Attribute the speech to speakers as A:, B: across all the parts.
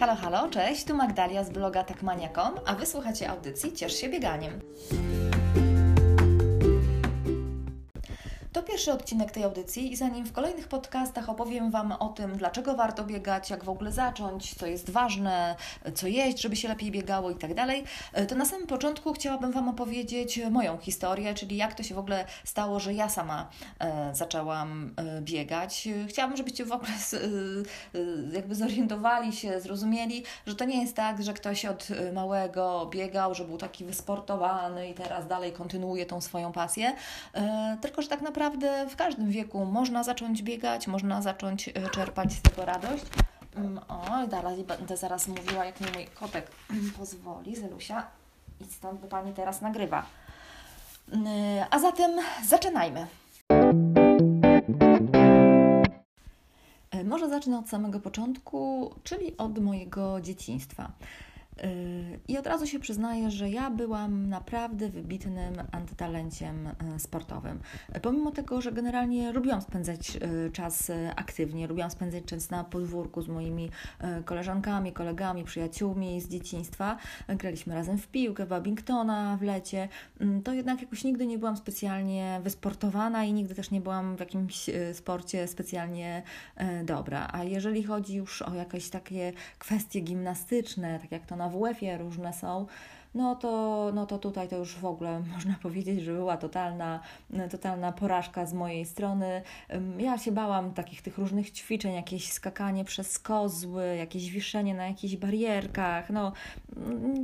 A: Halo, halo, cześć, tu Magdalia z bloga takmania.com, a wysłuchacie audycji Ciesz się bieganiem. Pierwszy odcinek tej audycji i zanim w kolejnych podcastach opowiem Wam o tym, dlaczego warto biegać, jak w ogóle zacząć, co jest ważne, co jeść, żeby się lepiej biegało i tak dalej, to na samym początku chciałabym Wam opowiedzieć moją historię, czyli jak to się w ogóle stało, że ja sama e, zaczęłam e, biegać. Chciałabym, żebyście w ogóle e, jakby zorientowali się, zrozumieli, że to nie jest tak, że ktoś od małego biegał, że był taki wysportowany i teraz dalej kontynuuje tą swoją pasję, tylko że tak naprawdę w każdym wieku można zacząć biegać, można zacząć e, czerpać z tego radość. Mm, o, dalej będę zaraz mówiła, jak mi mój kotek pozwoli, Zelusia. I stąd, bo Pani teraz nagrywa. Mm, a zatem zaczynajmy. E, może zacznę od samego początku, czyli od mojego dzieciństwa. I od razu się przyznaję, że ja byłam naprawdę wybitnym antytalenciem e, sportowym. Pomimo tego, że generalnie lubiłam spędzać e, czas e, aktywnie, lubiłam spędzać czas na podwórku z moimi koleżankami, kolegami, przyjaciółmi z dzieciństwa. Graliśmy razem w piłkę, w Babingtona w lecie. Mm, to jednak jakoś nigdy nie byłam specjalnie wysportowana i nigdy też nie byłam w jakimś sporcie specjalnie dobra. A jeżeli chodzi już o jakieś takie kwestie gimnastyczne, tak jak to na na WF-ie różne są, no to, no to tutaj to już w ogóle można powiedzieć, że była totalna, totalna porażka z mojej strony. Ja się bałam takich tych różnych ćwiczeń, jakieś skakanie przez kozły, jakieś wiszenie na jakichś barierkach. No,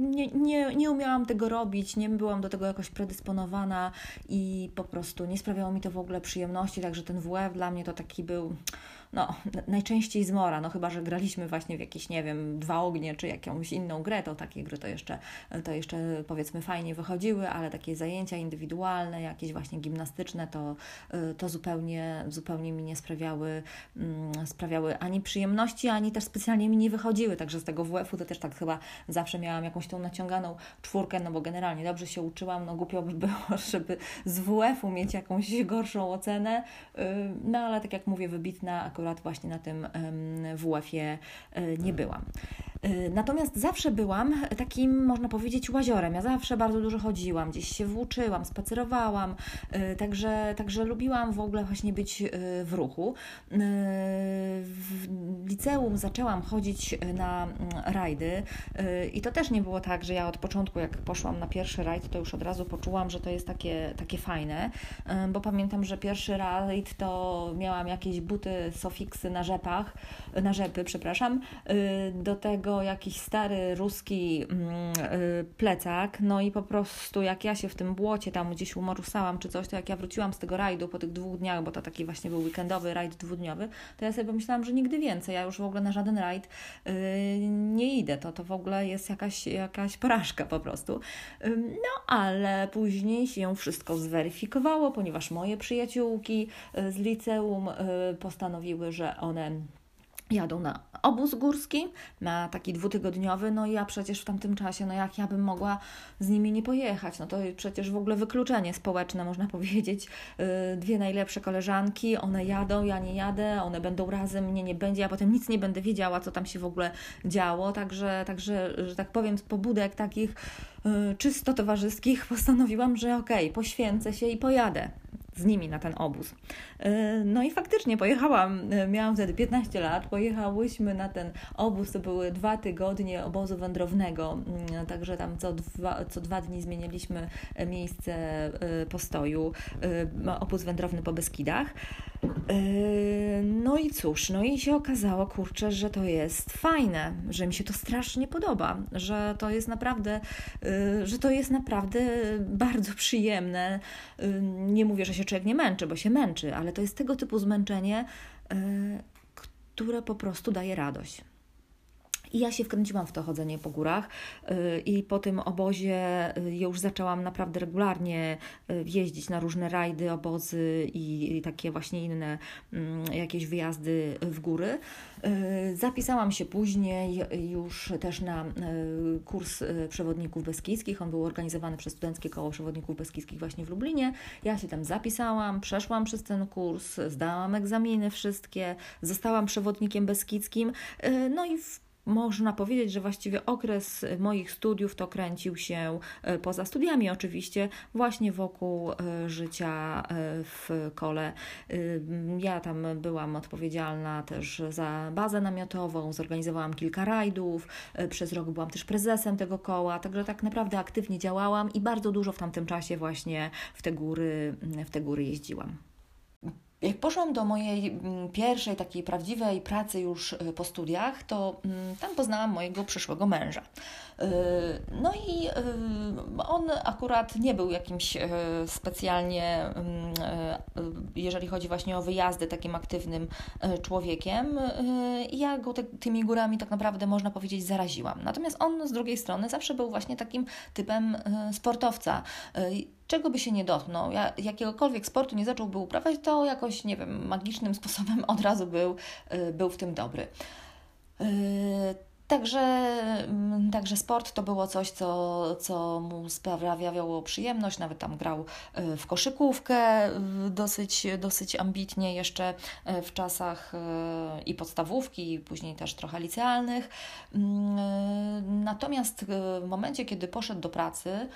A: nie, nie, nie umiałam tego robić, nie byłam do tego jakoś predysponowana i po prostu nie sprawiało mi to w ogóle przyjemności, także ten WF dla mnie to taki był no, najczęściej zmora, no chyba, że graliśmy właśnie w jakieś, nie wiem, dwa ognie, czy jakąś inną grę, to takie gry to jeszcze, to jeszcze powiedzmy fajnie wychodziły, ale takie zajęcia indywidualne, jakieś właśnie gimnastyczne, to, to zupełnie, zupełnie mi nie sprawiały, mm, sprawiały ani przyjemności, ani też specjalnie mi nie wychodziły, także z tego WF-u to też tak chyba zawsze miałam jakąś tą naciąganą czwórkę, no bo generalnie dobrze się uczyłam, no głupio by było, żeby z WF-u mieć jakąś gorszą ocenę, no ale tak jak mówię, wybitna akurat właśnie na tym WF-ie e, nie byłam. E, natomiast zawsze byłam takim, można powiedzieć, łaziorem. Ja zawsze bardzo dużo chodziłam, gdzieś się włóczyłam, spacerowałam, e, także, także lubiłam w ogóle właśnie być w ruchu. Liceum zaczęłam chodzić na mm, rajdy i to też nie było tak, że ja od początku, jak poszłam na pierwszy rajd, to już od razu poczułam, że to jest takie, takie fajne, bo pamiętam, że pierwszy rajd to miałam jakieś buty Sofiksy na rzepach, na rzepy, przepraszam, do tego jakiś stary ruski mm, plecak, no i po prostu jak ja się w tym błocie tam gdzieś umorusałam czy coś, to jak ja wróciłam z tego rajdu po tych dwóch dniach, bo to taki właśnie był weekendowy rajd dwudniowy, to ja sobie pomyślałam, że nigdy więcej, ja już w ogóle na żaden rajd y, nie idę, to to w ogóle jest jakaś, jakaś porażka po prostu. No ale później się wszystko zweryfikowało, ponieważ moje przyjaciółki z liceum postanowiły, że one jadą na obóz górski, na taki dwutygodniowy, no i ja przecież w tamtym czasie, no jak ja bym mogła z nimi nie pojechać, no to przecież w ogóle wykluczenie społeczne, można powiedzieć, y, dwie najlepsze koleżanki, one jadą, ja nie jadę, one będą razem, mnie nie będzie, ja potem nic nie będę wiedziała, co tam się w ogóle działo, także, także że tak powiem, z pobudek takich y, czysto towarzyskich postanowiłam, że okej, okay, poświęcę się i pojadę z nimi na ten obóz. E, no i faktycznie pojechałam, e, miałam wtedy 15 lat, pojechałyśmy na ten obóz, to były dwa tygodnie obozu wędrownego, mm, także tam co dwa, co dwa dni zmienialiśmy miejsce e, postoju, obóz wędrowny po Beskidach. No i cóż, no i się okazało, kurczę, że to jest fajne, że mi się to strasznie podoba, że to jest naprawdę, że to jest naprawdę bardzo przyjemne. Nie mówię, że się człowiek nie męczy, bo się męczy, ale to jest tego typu zmęczenie, które po prostu daje radość. I ja się wkręciłam w to chodzenie po górach y, i po tym obozie y, już zaczęłam naprawdę regularnie y, jeździć na różne rajdy, obozy i takie właśnie inne mm, jakieś wyjazdy w góry. Zapisałam się później już też na kurs przewodników beskidzkich. On był organizowany przez Studenckie Koło Przewodników Beskidzkich właśnie w Lublinie. Ja się tam zapisałam, przeszłam przez ten kurs, zdałam egzaminy wszystkie, zostałam przewodnikiem beskidzkim. No i w można powiedzieć, że właściwie okres moich studiów to kręcił się e, poza studiami, oczywiście, właśnie wokół e, życia e, w kole. Ja tam byłam odpowiedzialna też za bazę namiotową, zorganizowałam kilka rajdów, przez rok byłam też prezesem tego koła, także tak naprawdę aktywnie działałam i bardzo dużo w tamtym czasie właśnie w te góry, w te góry jeździłam. Jak poszłam do mojej mm, pierwszej takiej prawdziwej pracy już e, po studiach, to mm, tam poznałam mojego przyszłego męża. E, no i e, on akurat nie był jakimś specjalnie, mm, jeżeli chodzi właśnie o wyjazdy, takim aktywnym człowiekiem. Ja go te, tymi górami tak naprawdę można powiedzieć zaraziłam. Natomiast on z drugiej strony zawsze był właśnie takim typem sportowca czego by się nie dotknął, ja, jakiegokolwiek sportu nie zacząłby uprawiać, to jakoś, nie wiem, magicznym sposobem od razu był, y, był w tym dobry. Y, także, mm, także sport to było coś, co, co mu sprawiało przyjemność. Nawet tam grał y, w koszykówkę dosyć, dosyć ambitnie, jeszcze w czasach i podstawówki, i później też trochę licealnych. Mm, natomiast w momencie, kiedy poszedł do pracy,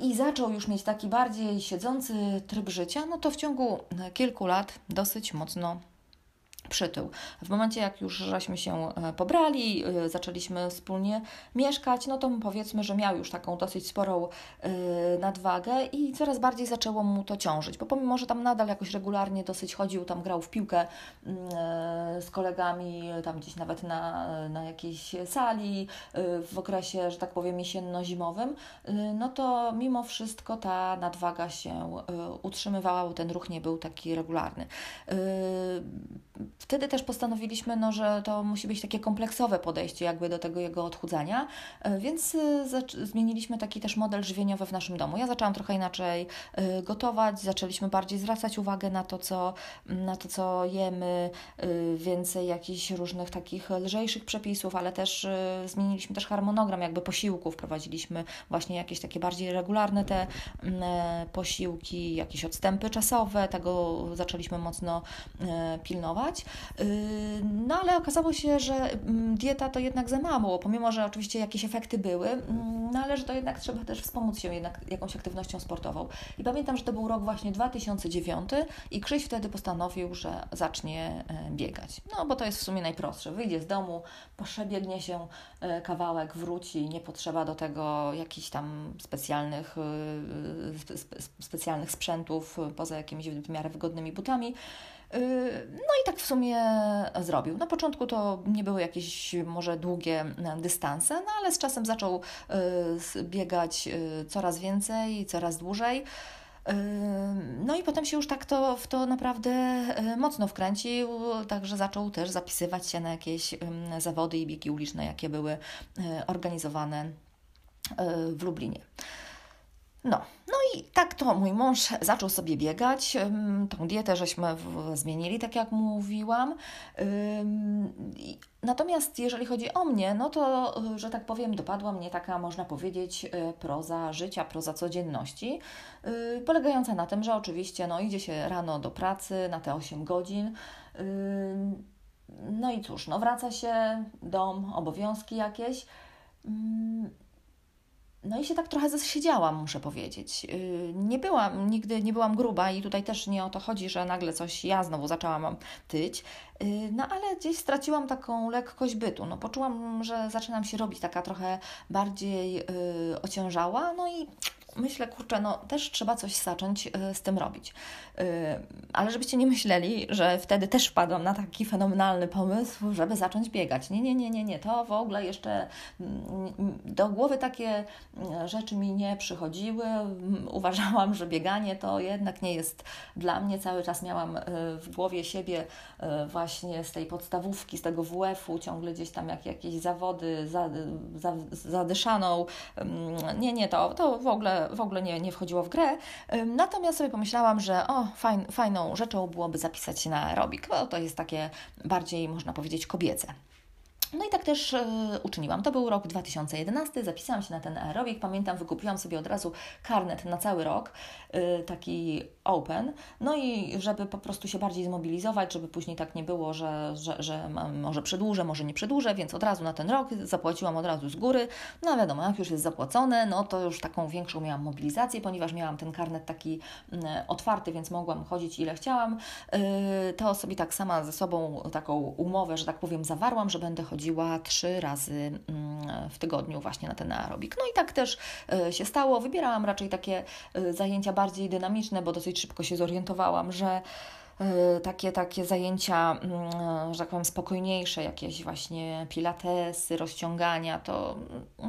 A: i zaczął już mieć taki bardziej siedzący tryb życia, no to w ciągu kilku lat dosyć mocno przytył. W momencie, jak już żeśmy się e, pobrali, e, zaczęliśmy wspólnie mieszkać, no to powiedzmy, że miał już taką dosyć sporą e, nadwagę i coraz bardziej zaczęło mu to ciążyć, bo pomimo, że tam nadal jakoś regularnie dosyć chodził, tam grał w piłkę mm, z kolegami, tam gdzieś nawet na, na jakiejś sali w okresie, że tak powiem, jesienno-zimowym, no to mimo wszystko ta nadwaga się utrzymywała, bo ten ruch nie był taki regularny wtedy też postanowiliśmy, no, że to musi być takie kompleksowe podejście jakby do tego jego odchudzania, e, więc e, zmieniliśmy taki też model żywieniowy w naszym domu. Ja zaczęłam trochę inaczej e, gotować, zaczęliśmy bardziej zwracać uwagę na to, co, na to, co jemy, więcej jakichś różnych takich lżejszych przepisów, ale też zmieniliśmy też harmonogram jakby posiłków, wprowadziliśmy właśnie jakieś takie bardziej regularne te posiłki, jakieś odstępy czasowe, tego zaczęliśmy mocno pilnować. Yy, no ale okazało się, że mm, dieta to jednak za mało, pomimo, że oczywiście jakieś efekty były, mm, no ale że to jednak trzeba też wspomóc się jednak jakąś aktywnością sportową. I pamiętam, że to był rok właśnie 2009 i Krzyś wtedy postanowił, że zacznie e, biegać. No bo to jest w sumie najprostsze. Wyjdzie z domu, przebiegnie się e, kawałek, wróci, nie potrzeba do tego jakichś tam specjalnych, e, specjalnych sprzętów poza jakimiś w miarę wygodnymi butami. Yy, no i tak w sumie zrobił. Na początku to nie były jakieś może długie e, dystanse, no ale z czasem zaczął e, biegać e, coraz więcej, coraz dłużej. No i potem się już tak to, w to naprawdę mocno wkręcił, także zaczął też zapisywać się na jakieś zawody i biegi uliczne, jakie były organizowane w Lublinie. No, no i tak to mój mąż zaczął sobie biegać. Tą dietę żeśmy zmienili, tak jak mówiłam. Natomiast jeżeli chodzi o mnie, no to, że tak powiem, dopadła mnie taka, można powiedzieć, y, proza życia, proza codzienności, y, polegająca na tym, że oczywiście no, idzie się rano do pracy na te 8 godzin. No i cóż, no wraca się, dom, obowiązki jakieś. No i się tak trochę zasiedziałam, muszę powiedzieć. Y, nie byłam, nigdy nie byłam gruba i tutaj też nie o to chodzi, że nagle coś ja znowu zaczęłam tyć, no ale gdzieś straciłam taką lekkość bytu. No poczułam, że zaczynam się robić taka trochę bardziej yy, ociężała, no i myślę, kurczę, no też trzeba coś zacząć y, z tym robić. Y, ale żebyście nie myśleli, że wtedy też wpadłam na taki fenomenalny pomysł, żeby zacząć biegać. Nie, nie, nie, nie, nie. To w ogóle jeszcze mm, do głowy takie mm, rzeczy mi nie przychodziły. Uważałam, że bieganie to jednak nie jest dla mnie. Cały czas miałam y, w głowie siebie właśnie z tej podstawówki, z tego WF-u, ciągle gdzieś tam jak, jakieś zawody, za, za, zadyszaną. Mm, nie, nie, to, to w ogóle w ogóle nie, nie wchodziło w grę. Natomiast sobie pomyślałam, że o, fajn, fajną rzeczą byłoby zapisać się na aerobik, bo to jest takie bardziej, można powiedzieć, kobiece. No i tak też e, uczyniłam. To był rok 2011, zapisałam się na ten aerobik. Pamiętam, wykupiłam sobie od razu karnet na cały rok, e, taki open. No i żeby po prostu się bardziej zmobilizować, żeby później tak nie było, że, że, że może przedłużę, może nie przedłużę, więc od razu na ten rok zapłaciłam od razu z góry. No wiadomo, jak już jest zapłacone, no to już taką większą miałam mobilizację, ponieważ miałam ten karnet taki mm, otwarty, więc mogłam chodzić ile chciałam. E, to sobie tak sama ze sobą taką umowę, że tak powiem, zawarłam, że będę chodzić chodziła trzy razy mm, w tygodniu właśnie na ten aerobik. No i tak też e, się stało. Wybierałam raczej takie e, zajęcia bardziej dynamiczne, bo dosyć szybko się zorientowałam, że takie, takie zajęcia, mm, że tak powiem, spokojniejsze, jakieś właśnie pilatesy, rozciągania, to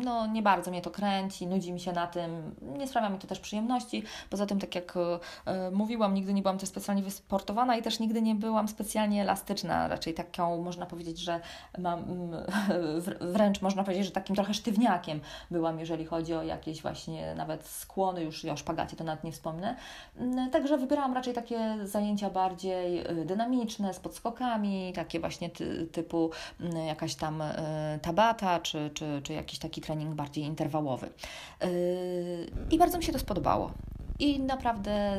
A: no, nie bardzo mnie to kręci, nudzi mi się na tym, nie sprawia mi to też przyjemności. Poza tym, tak jak e, mówiłam, nigdy nie byłam też specjalnie wysportowana i też nigdy nie byłam specjalnie elastyczna, raczej taką, można powiedzieć, że mam, mm, wręcz można powiedzieć, że takim trochę sztywniakiem byłam, jeżeli chodzi o jakieś właśnie nawet skłony, już o szpagacie to nawet nie wspomnę. Mm, także wybierałam raczej takie zajęcia bardziej bardziej y, dynamiczne, z podskokami, takie właśnie ty, typu mm, jakaś tam y, tabata, czy, czy, czy jakiś taki trening bardziej interwałowy. Y, I bardzo mi się to spodobało. I naprawdę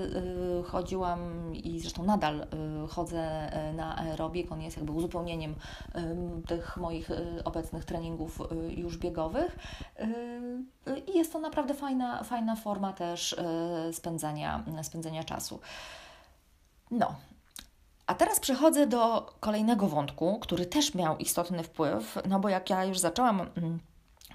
A: chodziłam i zresztą nadal chodzę na aerobik. On jest jakby uzupełnieniem tych moich obecnych treningów już biegowych. I jest to naprawdę fajna, fajna forma też spędzania, spędzania czasu. No, a teraz przechodzę do kolejnego wątku, który też miał istotny wpływ, no bo jak ja już zaczęłam mm,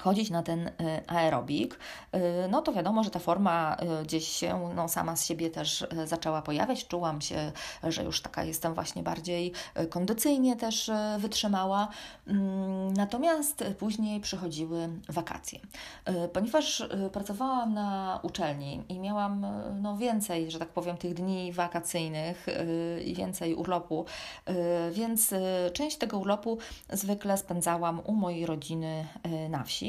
A: chodzić na ten y, aerobik, y, no to wiadomo, że ta forma y, gdzieś się no, sama z siebie też zaczęła pojawiać. Czułam się, że już taka jestem właśnie bardziej kondycyjnie też wytrzymała. Mm, natomiast później przychodziły wakacje. Ponieważ pracowałam na uczelni i miałam no, więcej, że tak powiem, tych dni wakacyjnych i więcej urlopu, więc część tego urlopu zwykle spędzałam u mojej rodziny na wsi.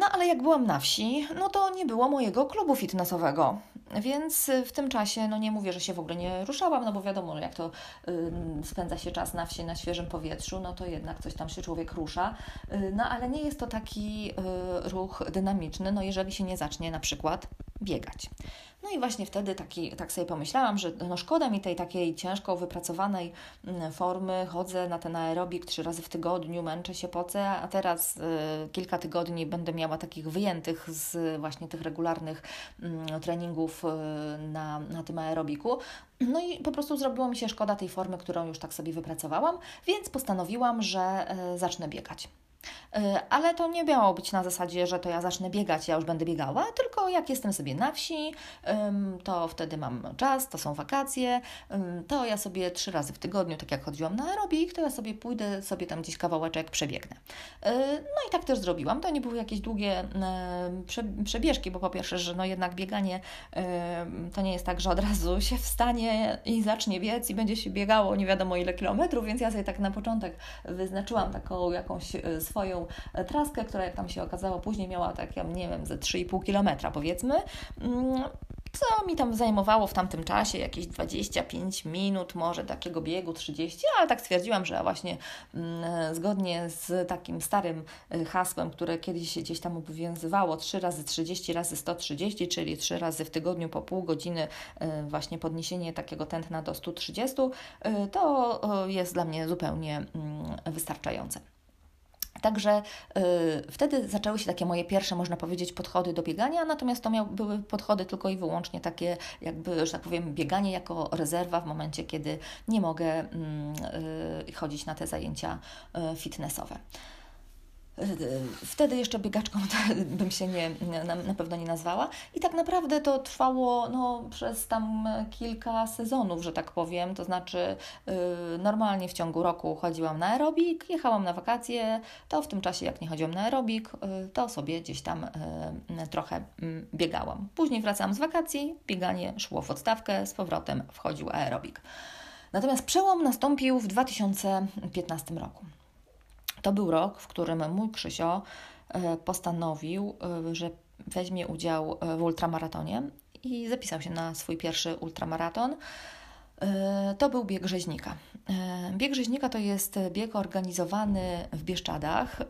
A: No ale jak byłam na wsi, no to nie było mojego klubu fitnessowego. Więc w tym czasie, no nie mówię, że się w ogóle nie ruszałam, no bo wiadomo, jak to y, spędza się czas na wsi, na świeżym powietrzu, no to jednak coś tam się człowiek rusza. Y, no ale nie jest to taki y, ruch dynamiczny, no jeżeli się nie zacznie na przykład biegać. No i właśnie wtedy taki, tak sobie pomyślałam, że no szkoda mi tej takiej ciężko wypracowanej mm, formy. Chodzę na ten aerobik trzy razy w tygodniu, męczę się, pocę, a teraz y, kilka tygodni będę miała takich wyjętych z właśnie tych regularnych y, treningów y, na, na tym aerobiku. No i po prostu zrobiło mi się szkoda tej formy, którą już tak sobie wypracowałam, więc postanowiłam, że y, zacznę biegać. E, ale to nie miało być na zasadzie, że to ja zacznę biegać, ja już będę biegała, tylko jak jestem sobie na wsi, to wtedy mam czas, to są wakacje, to ja sobie trzy razy w tygodniu, tak jak chodziłam na aerobik, to ja sobie pójdę, sobie tam gdzieś kawałeczek przebiegnę. E, no i tak też zrobiłam. To nie były jakieś długie przebieżki, bo po pierwsze, że no jednak bieganie to nie jest tak, że od razu się wstanie i zacznie biec i będzie się biegało nie wiadomo ile kilometrów, więc ja sobie tak na początek wyznaczyłam taką jakąś e, swoją e, traskę, która jak tam się okazało później miała tak, ja nie wiem, ze 3,5 kilometra powiedzmy, mm, co mi tam zajmowało w tamtym czasie? Jakieś 25 minut, może takiego biegu 30, ale tak stwierdziłam, że właśnie mm, zgodnie z takim starym e, hasłem, które kiedyś się gdzieś tam obowiązywało 3 razy 30 razy 130, czyli 3 razy w tygodniu po pół godziny e, właśnie podniesienie takiego tętna do 130, to jest dla mnie zupełnie mm, wystarczające. Także y, wtedy zaczęły się takie moje pierwsze, można powiedzieć, podchody do biegania, natomiast to miał, były podchody tylko i wyłącznie takie, jakby, że tak powiem, bieganie jako rezerwa w momencie, kiedy nie mogę y, chodzić na te zajęcia y, fitnessowe. Wtedy jeszcze biegaczką bym się nie, na, na, pewno nie nazwała. I tak naprawdę to trwało no, przez tam kilka sezonów, że tak powiem. To znaczy, yy, normalnie w ciągu roku chodziłam na aerobik, jechałam na wakacje. To w tym czasie, jak nie chodziłam na aerobik, yy, to sobie gdzieś tam yy, trochę mm, biegałam. Później wracałam z wakacji, bieganie szło w odstawkę, z powrotem wchodził aerobik. Natomiast przełom nastąpił w 2015 roku. To był rok, w którym mój Krzysio e, postanowił, e, że weźmie udział e, w ultramaratonie i zapisał się na swój pierwszy ultramaraton. To był bieg rzeźnika. Bieg rzeźnika to jest bieg organizowany w Bieszczadach,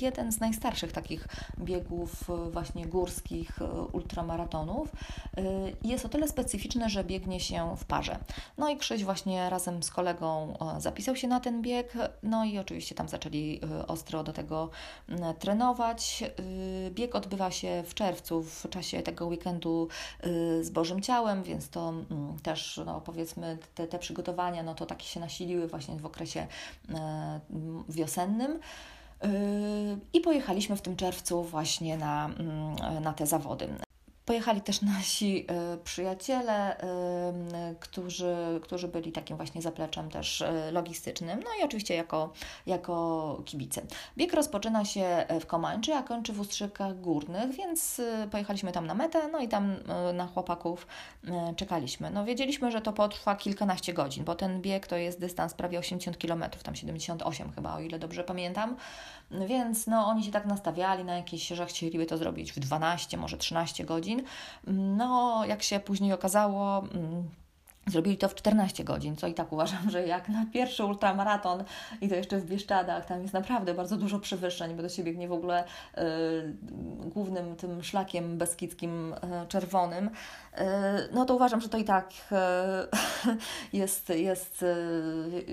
A: jeden z najstarszych takich biegów właśnie górskich, ultramaratonów. Jest o tyle specyficzny, że biegnie się w parze. No i Krzyś właśnie razem z kolegą zapisał się na ten bieg, no i oczywiście tam zaczęli ostro do tego trenować. Bieg odbywa się w czerwcu, w czasie tego weekendu z Bożym Ciałem, więc to też no, powiedzmy te, te przygotowania, no to takie się nasiliły właśnie w okresie e, wiosennym. E, I pojechaliśmy w tym czerwcu właśnie na, mm, na te zawody. Pojechali też nasi y, przyjaciele, y, którzy, którzy byli takim właśnie zapleczem też y, logistycznym, no i oczywiście jako, jako kibice. Bieg rozpoczyna się w Komańczy, a kończy w Ustrzykach Górnych, więc pojechaliśmy tam na metę, no i tam na chłopaków czekaliśmy. No wiedzieliśmy, że to potrwa kilkanaście godzin, bo ten bieg to jest dystans prawie 80 km, tam 78 chyba, o ile dobrze pamiętam. Więc no, oni się tak nastawiali na jakieś, że chcieliby to zrobić w 12, może 13 godzin. No, jak się później okazało, mm, Zrobili to w 14 godzin, co i tak uważam, że jak na pierwszy ultramaraton i to jeszcze w Bieszczadach, tam jest naprawdę bardzo dużo przewyższeń, bo to się biegnie w ogóle y, głównym tym szlakiem beskidzkim y, czerwonym, y, no to uważam, że to i tak jest, jest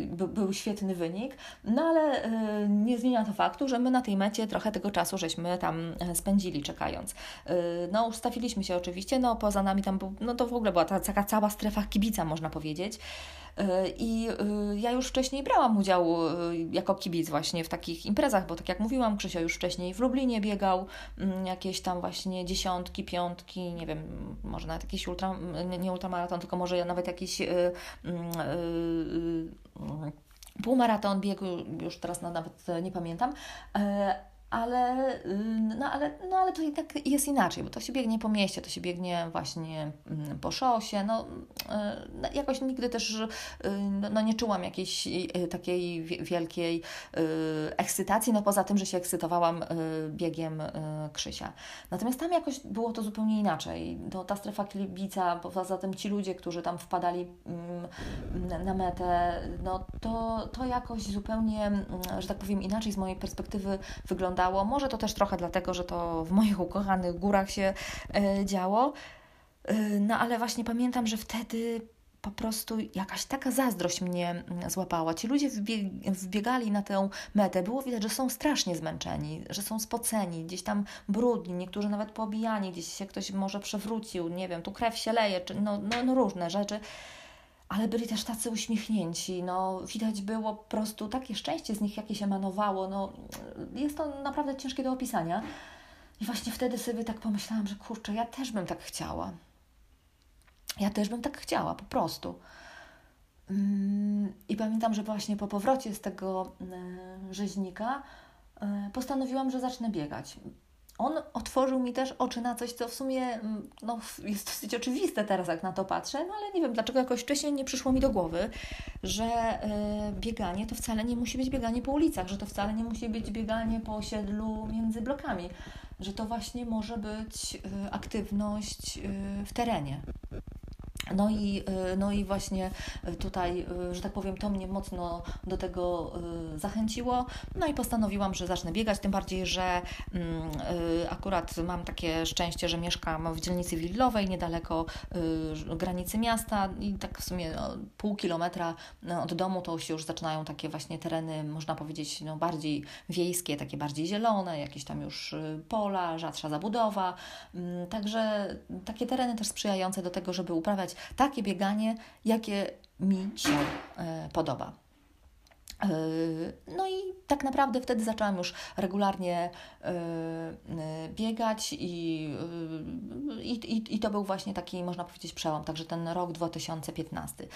A: by, był świetny wynik, no ale nie zmienia to faktu, że my na tej mecie trochę tego czasu żeśmy tam spędzili czekając. No ustawiliśmy się oczywiście, no poza nami tam, no to w ogóle była ta taka cała strefa kibica można powiedzieć. E, I e, ja już wcześniej brałam udział e, jako kibic właśnie w takich imprezach, bo tak jak mówiłam, Krzysio już wcześniej w Lublinie biegał, mm, jakieś tam właśnie dziesiątki, piątki, nie wiem, może nawet jakiś ultra, nie ultramaraton, tylko może nawet jakiś mm, półmaraton biegł, już teraz nawet nie pamiętam, ale, y, no, ale, no, ale to i tak jest inaczej, bo to się biegnie po mieście, to się biegnie właśnie mm, po szosie. No, y, no jakoś nigdy też y, no, no, nie czułam jakiejś takiej wielkiej ekscytacji, no poza tym, że się ekscytowałam biegiem Krzysia. Natomiast tam jakoś było to zupełnie inaczej. To, ta strefa kibica, poza tym ci ludzie, którzy tam wpadali mm, na metę, no to, to jakoś zupełnie, mm, że tak powiem, inaczej z mojej perspektywy wyglądało Może to też trochę dlatego, że to w moich ukochanych górach się e, działo. E, no ale właśnie pamiętam, że wtedy po prostu jakaś taka zazdrość mnie mm, złapała. Ci ludzie wbiegali na tę metę. Było widać, że są strasznie zmęczeni, że są spoceni, gdzieś tam brudni, niektórzy nawet pobijani, gdzieś się ktoś może przewrócił, nie wiem, tu krew się leje, czy no, no, no różne rzeczy ale byli też tacy uśmiechnięci, no widać było po prostu takie szczęście z nich jakieś emanowało, no jest to naprawdę ciężkie do opisania. I właśnie wtedy sobie tak pomyślałam, że kurczę, ja też bym tak chciała. Ja też bym tak chciała, po prostu. Mm, I pamiętam, że właśnie po powrocie z tego e, rzeźnika e, postanowiłam, że zacznę biegać on otworzył mi też oczy na coś, co w sumie mm, no, jest dosyć oczywiste teraz, jak na to patrzę, no ale nie wiem, dlaczego jakoś wcześniej nie przyszło mi do głowy, że y, bieganie to wcale nie musi być bieganie po ulicach, że to wcale nie musi być bieganie po osiedlu między blokami, że to właśnie może być y, aktywność y, w terenie. No i, y, no i właśnie tutaj, y, że tak powiem, to mnie mocno do tego y, zachęciło. No i postanowiłam, że zacznę biegać, tym bardziej, że mm, akurat mam takie szczęście, że mieszkam w dzielnicy willowej, niedaleko granicy miasta i tak w sumie no, pół kilometra no, od domu to się już zaczynają takie właśnie tereny, można powiedzieć, no, bardziej wiejskie, takie bardziej zielone, jakieś tam już pola, rzadsza zabudowa. Mm, także takie tereny też sprzyjające do tego, żeby uprawiać takie bieganie, jakie mi się e, podoba. E, no i tak naprawdę wtedy zaczęłam już regularnie e, biegać i, i, i to był właśnie taki, można powiedzieć, przełom, także ten rok 2015.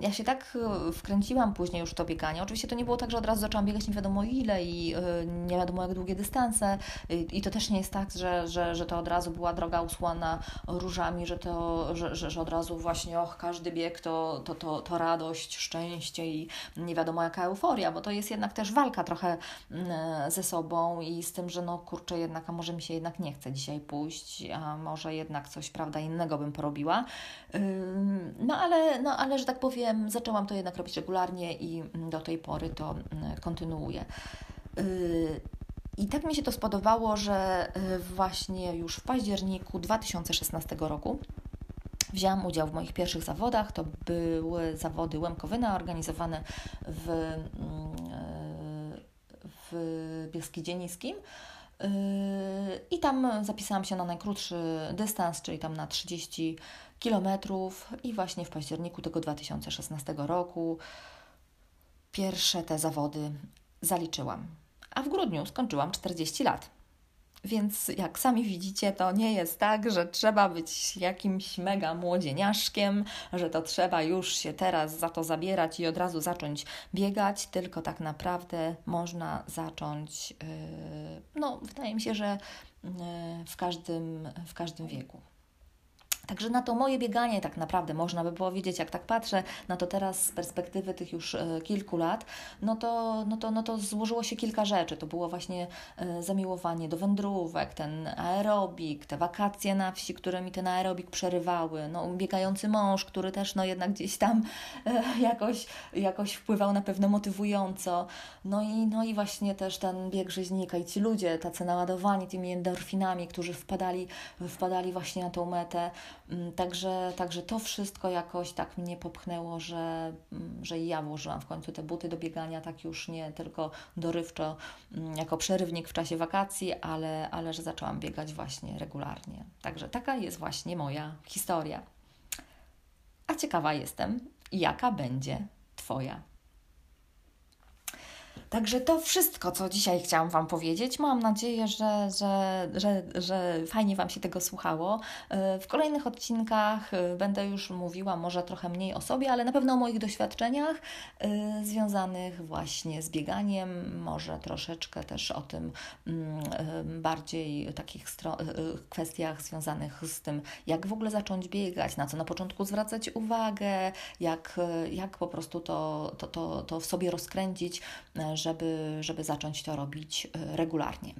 A: Ja się tak wkręciłam później już w to bieganie. Oczywiście to nie było tak, że od razu zaczęłam biegać nie wiadomo ile i nie wiadomo jak długie dystanse i to też nie jest tak, że, że, że to od razu była droga usłana różami, że to, że, że, że od razu właśnie och, każdy bieg to, to, to, to radość, szczęście i nie wiadomo jaka euforia, bo to jest jednak też walka trochę mm, ze sobą i z tym, że no kurczę, jednak, a może mi się jednak nie chce dzisiaj pójść, a może jednak coś, prawda, innego bym porobiła. No ale, no ale, że tak powiem, zaczęłam to jednak robić regularnie i do tej pory to mm, kontynuuję. Y, I tak mi się to spodobało, że y, właśnie już w październiku 2016 roku wzięłam udział w moich pierwszych zawodach. To były zawody Łemkowyna organizowane w, mm, w Beskidzie Niskim. Y, I tam zapisałam się na najkrótszy dystans, czyli tam na 30 kilometrów. I właśnie w październiku tego 2016 roku pierwsze te zawody zaliczyłam. A w grudniu skończyłam 40 lat. Więc jak sami widzicie, to nie jest tak, że trzeba być jakimś mega młodzieniaszkiem, że to trzeba już się teraz za to zabierać i od razu zacząć biegać, tylko tak naprawdę można zacząć, yy, no, wydaje mi się, że yy, w każdym, w każdym wieku. Także na to moje bieganie tak naprawdę można by powiedzieć, jak tak patrzę na to teraz z perspektywy tych już e, kilku lat, no to, no to, no to złożyło się kilka rzeczy. To było właśnie e, zamiłowanie do wędrówek, ten aerobik, te wakacje na wsi, które mi ten aerobik przerywały, no biegający mąż, który też no jednak gdzieś tam e, jakoś, jakoś wpływał na pewno motywująco. No i, no i właśnie też ten bieg rzeźnika i ci ludzie tacy naładowani tymi endorfinami, którzy wpadali, wpadali właśnie na tą metę, także, także to wszystko jakoś tak mnie popchnęło, że, mm, że ja włożyłam w końcu te buty do biegania, tak już nie tylko dorywczo, mm, jako przerywnik w czasie wakacji, ale, ale że zaczęłam biegać właśnie regularnie. Także taka jest właśnie moja historia. A ciekawa jestem, jaka będzie Twoja. Także to wszystko, co dzisiaj chciałam Wam powiedzieć. Mam nadzieję, że, że, że, że fajnie Wam się tego słuchało. E, w kolejnych odcinkach e, będę już mówiła może trochę mniej o sobie, ale na pewno o moich doświadczeniach e, związanych właśnie z bieganiem, może troszeczkę też o tym mm, bardziej takich kwestiach związanych z tym, jak w ogóle zacząć biegać, na co na początku zwracać uwagę, jak, jak po prostu to, to, to, to w sobie rozkręcić, żeby, żeby zacząć to robić e, regularnie.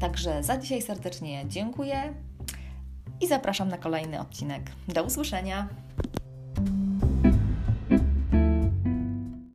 A: Także za dzisiaj serdecznie dziękuję i zapraszam na kolejny odcinek. Do usłyszenia!